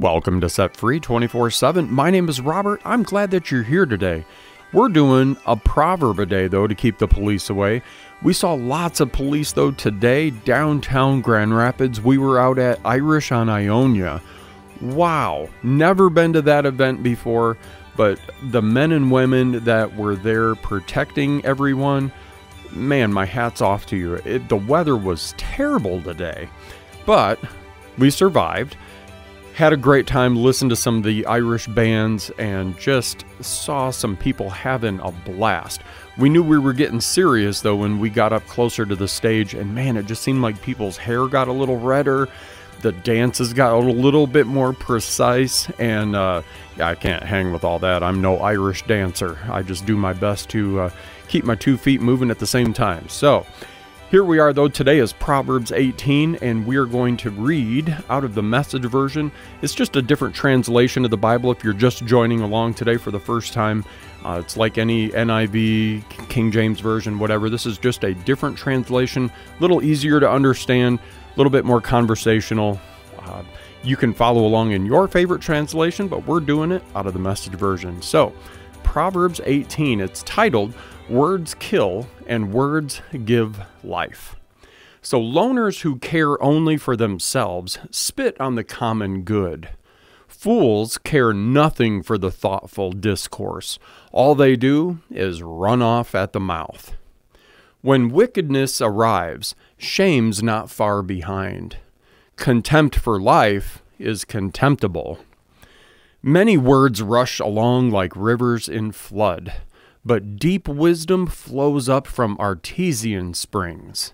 Welcome to Set Free 24 7. My name is Robert. I'm glad that you're here today. We're doing a proverb a day, though, to keep the police away. We saw lots of police, though, today downtown Grand Rapids. We were out at Irish on Ionia. Wow, never been to that event before, but the men and women that were there protecting everyone, man, my hat's off to you. It, the weather was terrible today, but we survived had a great time, listened to some of the Irish bands, and just saw some people having a blast. We knew we were getting serious though when we got up closer to the stage, and man, it just seemed like people's hair got a little redder. The dances got a little bit more precise, and uh, yeah, I can't hang with all that. I'm no Irish dancer. I just do my best to uh, keep my two feet moving at the same time. So, here we are, though. Today is Proverbs 18, and we are going to read out of the message version. It's just a different translation of the Bible if you're just joining along today for the first time. Uh, it's like any NIV, King James Version, whatever. This is just a different translation, a little easier to understand, a little bit more conversational. Uh, you can follow along in your favorite translation, but we're doing it out of the message version. So, Proverbs 18, it's titled Words kill and words give life. So, loners who care only for themselves spit on the common good. Fools care nothing for the thoughtful discourse. All they do is run off at the mouth. When wickedness arrives, shame's not far behind. Contempt for life is contemptible. Many words rush along like rivers in flood but deep wisdom flows up from artesian springs.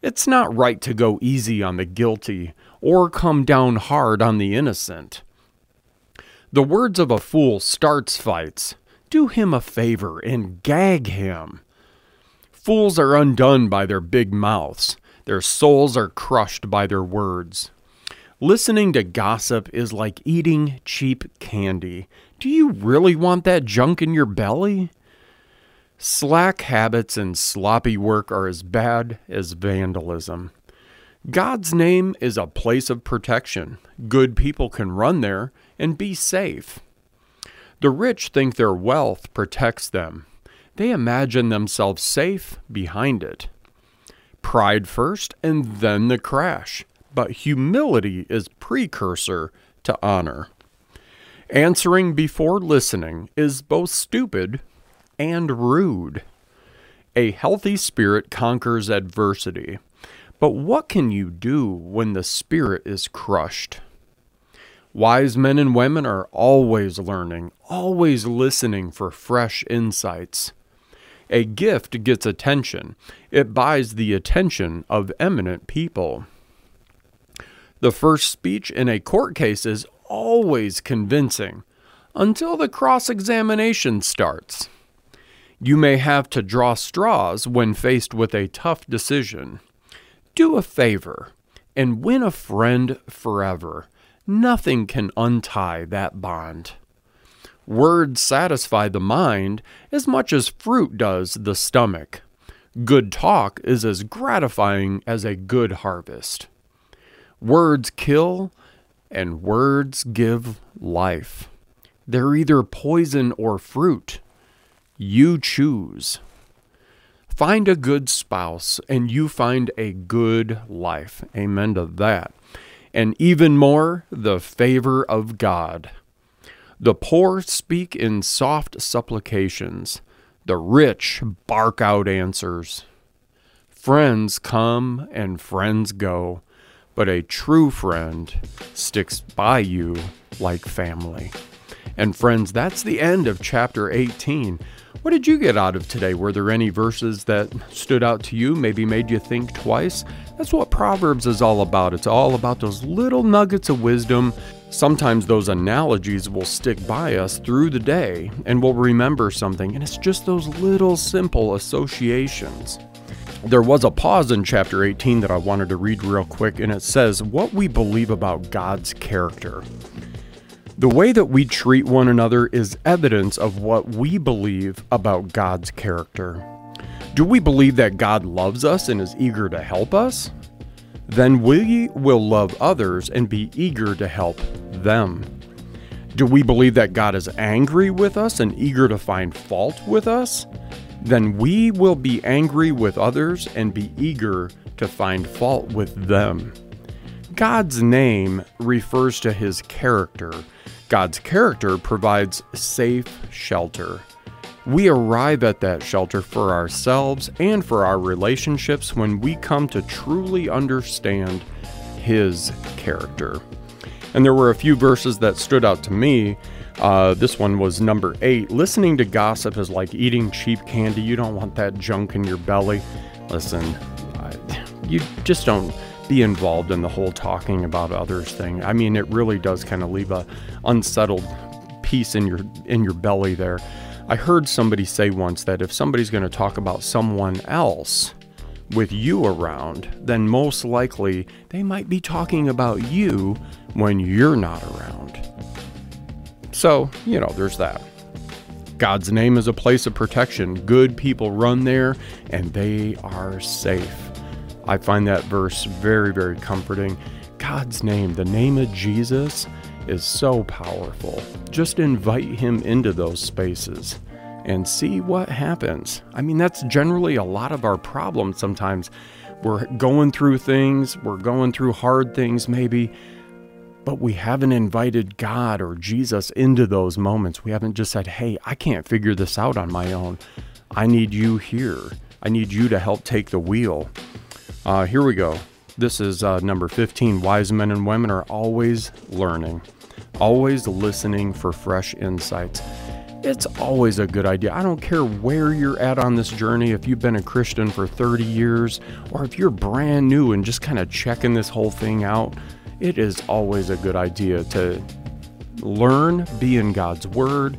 It's not right to go easy on the guilty or come down hard on the innocent. The words of a fool starts fights. Do him a favor and gag him. Fools are undone by their big mouths. Their souls are crushed by their words. Listening to gossip is like eating cheap candy. Do you really want that junk in your belly? Slack habits and sloppy work are as bad as vandalism. God's name is a place of protection. Good people can run there and be safe. The rich think their wealth protects them. They imagine themselves safe behind it. Pride first and then the crash, but humility is precursor to honor. Answering before listening is both stupid and rude. A healthy spirit conquers adversity. But what can you do when the spirit is crushed? Wise men and women are always learning, always listening for fresh insights. A gift gets attention, it buys the attention of eminent people. The first speech in a court case is always convincing until the cross examination starts. You may have to draw straws when faced with a tough decision. Do a favor and win a friend forever. Nothing can untie that bond. Words satisfy the mind as much as fruit does the stomach. Good talk is as gratifying as a good harvest. Words kill and words give life. They're either poison or fruit. You choose. Find a good spouse and you find a good life. Amen to that. And even more, the favor of God. The poor speak in soft supplications, the rich bark out answers. Friends come and friends go, but a true friend sticks by you like family. And friends, that's the end of chapter 18. What did you get out of today? Were there any verses that stood out to you, maybe made you think twice? That's what Proverbs is all about. It's all about those little nuggets of wisdom. Sometimes those analogies will stick by us through the day and we'll remember something, and it's just those little simple associations. There was a pause in chapter 18 that I wanted to read real quick, and it says, What we believe about God's character. The way that we treat one another is evidence of what we believe about God's character. Do we believe that God loves us and is eager to help us? then we will love others and be eager to help them. Do we believe that God is angry with us and eager to find fault with us? Then we will be angry with others and be eager to find fault with them. God's name refers to his character. God's character provides safe shelter. We arrive at that shelter for ourselves and for our relationships when we come to truly understand his character. And there were a few verses that stood out to me. Uh, this one was number eight. Listening to gossip is like eating cheap candy. You don't want that junk in your belly. Listen, I, you just don't be involved in the whole talking about others thing. I mean, it really does kind of leave a unsettled piece in your in your belly there. I heard somebody say once that if somebody's going to talk about someone else, with you around, then most likely they might be talking about you when you're not around. So, you know, there's that. God's name is a place of protection. Good people run there and they are safe. I find that verse very, very comforting. God's name, the name of Jesus, is so powerful. Just invite him into those spaces and see what happens. I mean, that's generally a lot of our problems sometimes. We're going through things, we're going through hard things maybe, but we haven't invited God or Jesus into those moments. We haven't just said, hey, I can't figure this out on my own. I need you here. I need you to help take the wheel. Uh, here we go. This is uh, number 15. Wise men and women are always learning, always listening for fresh insights it's always a good idea. I don't care where you're at on this journey, if you've been a Christian for 30 years, or if you're brand new and just kind of checking this whole thing out, it is always a good idea to learn, be in God's Word,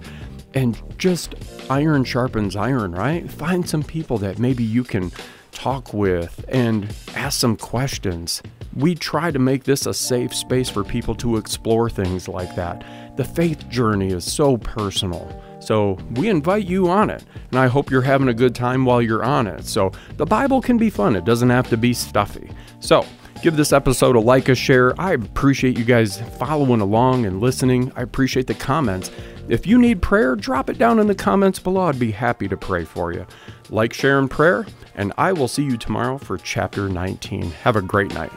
and just iron sharpens iron, right? Find some people that maybe you can talk with and ask some questions. We try to make this a safe space for people to explore things like that. The faith journey is so personal. So we invite you on it, and I hope you're having a good time while you're on it. So the Bible can be fun, it doesn't have to be stuffy. So give this episode a like, a share. I appreciate you guys following along and listening. I appreciate the comments. If you need prayer, drop it down in the comments below. I'd be happy to pray for you. Like, share, and prayer, and I will see you tomorrow for chapter 19. Have a great night.